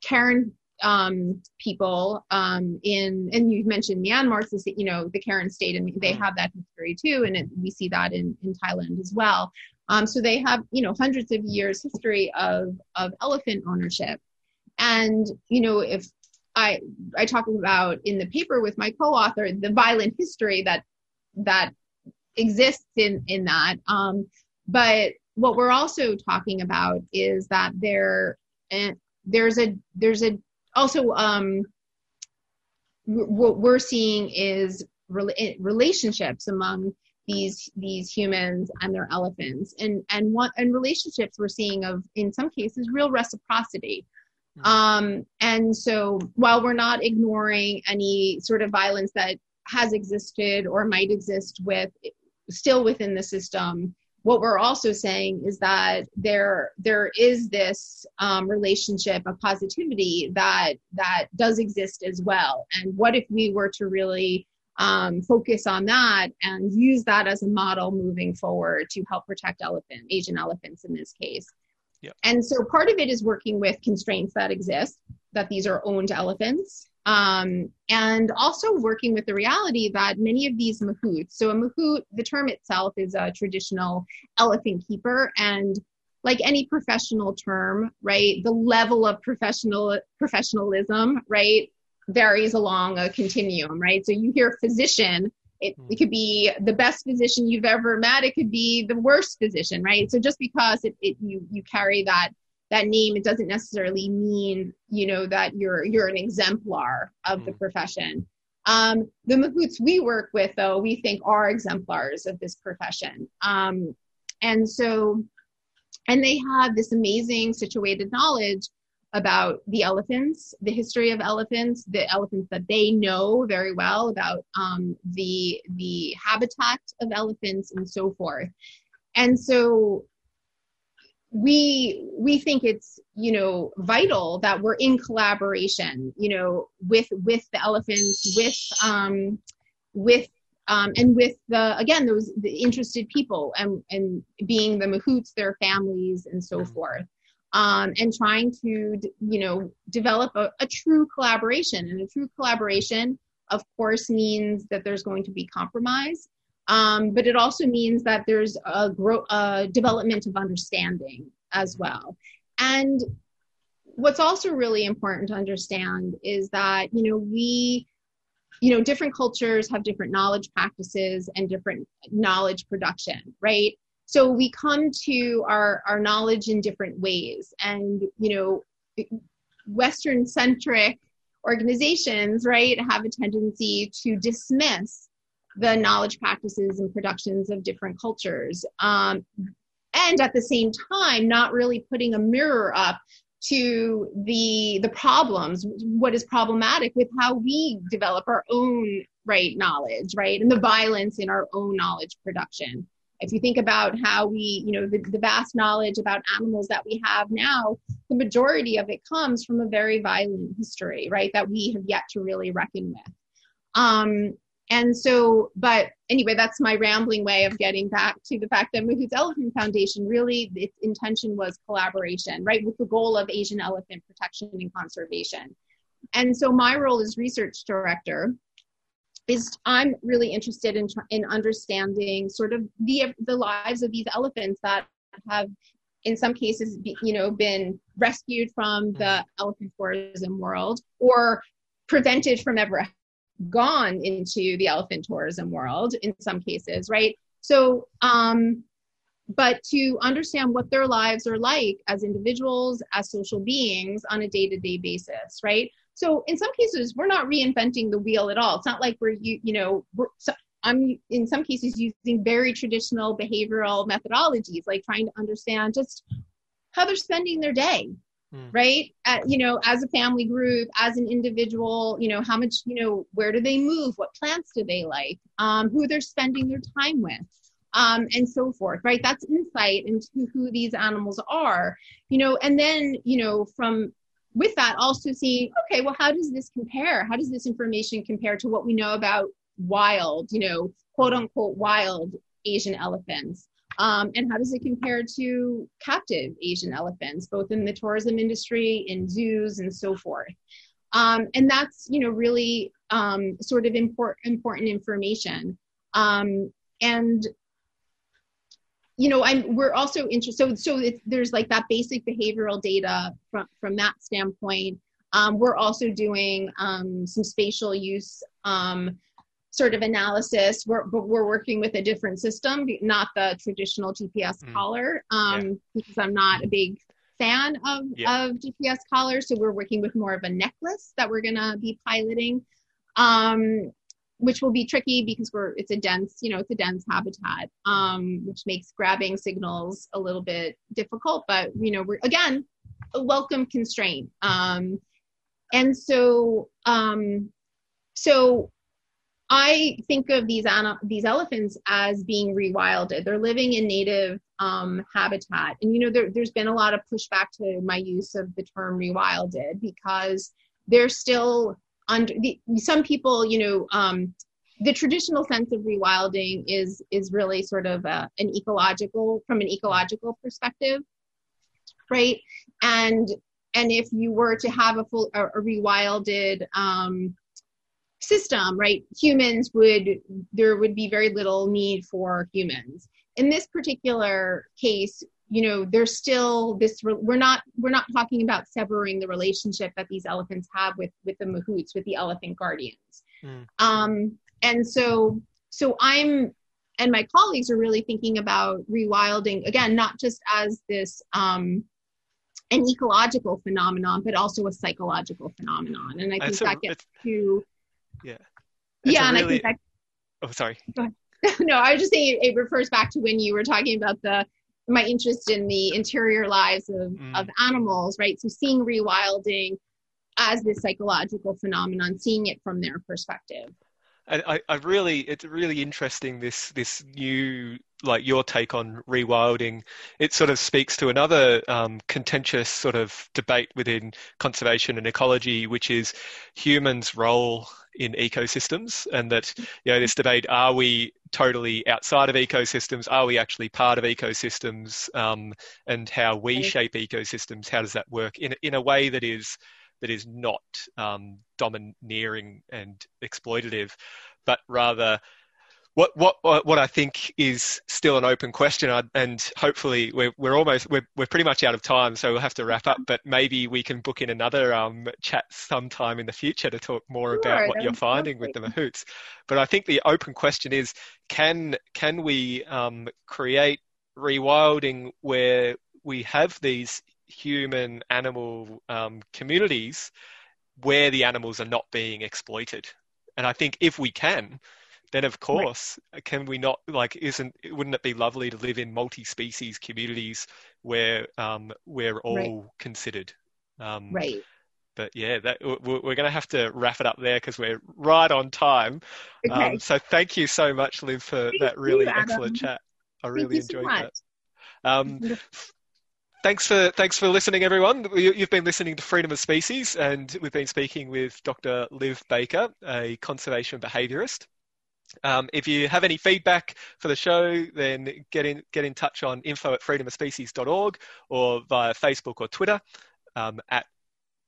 D: Karen um, people um, in, and you mentioned Myanmar, so, you know, the Karen state, and they have that history too, and it, we see that in, in Thailand as well. Um, so they have, you know, hundreds of years history of, of elephant ownership. And, you know, if I, I talk about in the paper with my co-author, the violent history that, that exists in, in that. Um, but what we're also talking about is that there, and there's a, there's a, also, um, what we're seeing is relationships among these these humans and their elephants. And and what and relationships we're seeing of in some cases real reciprocity. Mm-hmm. um and so while we're not ignoring any sort of violence that has existed or might exist with still within the system what we're also saying is that there there is this um, relationship of positivity that that does exist as well. And what if we were to really um, focus on that and use that as a model moving forward to help protect elephant, Asian elephants in this case. Yep. And so part of it is working with constraints that exist, that these are owned elephants, um, and also working with the reality that many of these mahouts, so a mahout, the term itself is a traditional elephant keeper, and like any professional term, right, the level of professional professionalism, right, varies along a continuum, right? So you hear physician, it, it could be the best physician you've ever met. It could be the worst physician, right? So just because it, it you you carry that that name, it doesn't necessarily mean you know that you're you're an exemplar of the hmm. profession. Um, the mahouts we work with, though, we think are exemplars of this profession, um, and so and they have this amazing situated knowledge about the elephants, the history of elephants, the elephants that they know very well about um, the the habitat of elephants and so forth. And so we we think it's you know vital that we're in collaboration you know with with the elephants with um with um, and with the again those the interested people and and being the mahouts their families and so mm-hmm. forth um, and trying to you know develop a, a, true collaboration. And a true collaboration of course means that there's going to be compromise um, but it also means that there's a, grow, a development of understanding as well. And what's also really important to understand is that you know we you know different cultures have different knowledge practices and different knowledge production right so we come to our our knowledge in different ways. And you know western centric organizations right have a tendency to dismiss the knowledge practices and productions of different cultures um, and at the same time not really putting a mirror up to the the problems what is problematic with how we develop our own right knowledge right and the violence in our own knowledge production if you think about how we, you know, the, the vast knowledge about animals that we have now, the majority of it comes from a very violent history, right? That we have yet to really reckon with. Um, and so, but anyway, that's my rambling way of getting back to the fact that Mahout's Elephant Foundation really its intention was collaboration, right, with the goal of Asian elephant protection and conservation. And so, my role as research director is I'm really interested in in understanding sort of the the lives of these elephants that have in some cases you know been rescued from the elephant tourism world or prevented from ever gone into the elephant tourism world in some cases, right? So, um, but to understand what their lives are like as individuals, as social beings on a day to day basis, right? So, in some cases, we're not reinventing the wheel at all. It's not like we're, you, you know, we're, so I'm in some cases using very traditional behavioral methodologies, like trying to understand just how they're spending their day, mm. right At, you know as a family group as an individual you know how much you know where do they move what plants do they like um, who they're spending their time with um, and so forth right that's insight into who these animals are you know and then you know from with that also seeing okay well how does this compare how does this information compare to what we know about wild you know quote unquote wild asian elephants um, and how does it compare to captive Asian elephants, both in the tourism industry, in zoos, and so forth? Um, and that's you know really um, sort of import, important information. Um, and you know, I'm we're also interested. So so there's like that basic behavioral data from from that standpoint. Um, we're also doing um, some spatial use sort of analysis. We're, but we're working with a different system, not the traditional GPS mm. collar, um, yeah. because I'm not a big fan of, yeah. of GPS collars. So we're working with more of a necklace that we're going to be piloting, um, which will be tricky because we're it's a dense, you know, it's a dense habitat, um, which makes grabbing signals a little bit difficult. But you know, we're again a welcome constraint. Um, and so, um, so I think of these these elephants as being rewilded. They're living in native um, habitat, and you know there, has been a lot of pushback to my use of the term rewilded because they're still under. The, some people, you know, um, the traditional sense of rewilding is is really sort of a, an ecological from an ecological perspective, right? And and if you were to have a full a, a rewilded um, system, right, humans would, there would be very little need for humans. In this particular case, you know, there's still this, we're not, we're not talking about severing the relationship that these elephants have with, with the mahouts, with the elephant guardians. Mm. Um, and so, so I'm, and my colleagues are really thinking about rewilding again, not just as this, um, an ecological phenomenon, but also a psychological phenomenon. And I think that gets to
C: yeah.
D: It's yeah, and really... I think
C: that. Oh, sorry.
D: no, I was just saying it, it, refers back to when you were talking about the my interest in the interior lives of, mm. of animals, right? So seeing rewilding as this psychological phenomenon, seeing it from their perspective.
C: And I, I really, it's really interesting this this new like your take on rewilding. It sort of speaks to another um, contentious sort of debate within conservation and ecology, which is humans' role in ecosystems, and that you know this debate: are we totally outside of ecosystems? Are we actually part of ecosystems? Um, and how we shape ecosystems? How does that work in in a way that is that is not um, domineering and exploitative, but rather what what what I think is still an open question, and hopefully we're we're almost we're we're pretty much out of time, so we'll have to wrap up. But maybe we can book in another um, chat sometime in the future to talk more sure, about what you're finding with the mahouts. But I think the open question is: can can we um, create rewilding where we have these human animal um, communities where the animals are not being exploited. And I think if we can, then of course right. can we not like isn't wouldn't it be lovely to live in multi-species communities where um, we're all right. considered
D: um, right
C: but yeah that, we're, going to have to wrap it up there because we're right on time okay. Um, so thank you so much liv for thank that really you, excellent chat i really enjoyed so that um, Thanks for thanks for listening, everyone. You've been listening to Freedom of Species, and we've been speaking with Dr. Liv Baker, a conservation behaviourist. Um, if you have any feedback for the show, then get in get in touch on info at freedomofspecies.org or via Facebook or Twitter um, at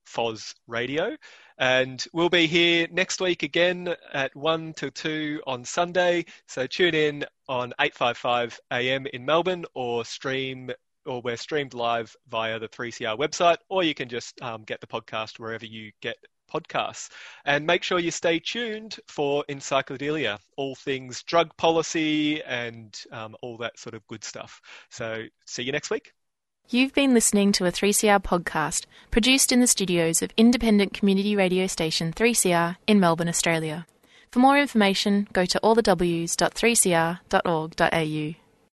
C: FOS Radio. And we'll be here next week again at 1 to 2 on Sunday. So tune in on 855 AM in Melbourne or stream or we're streamed live via the 3CR website, or you can just um, get the podcast wherever you get podcasts. And make sure you stay tuned for Encyclodelia, all things drug policy and um, all that sort of good stuff. So see you next week.
G: You've been listening to a 3CR podcast produced in the studios of independent community radio station 3CR in Melbourne, Australia. For more information, go to allthews.3cr.org.au.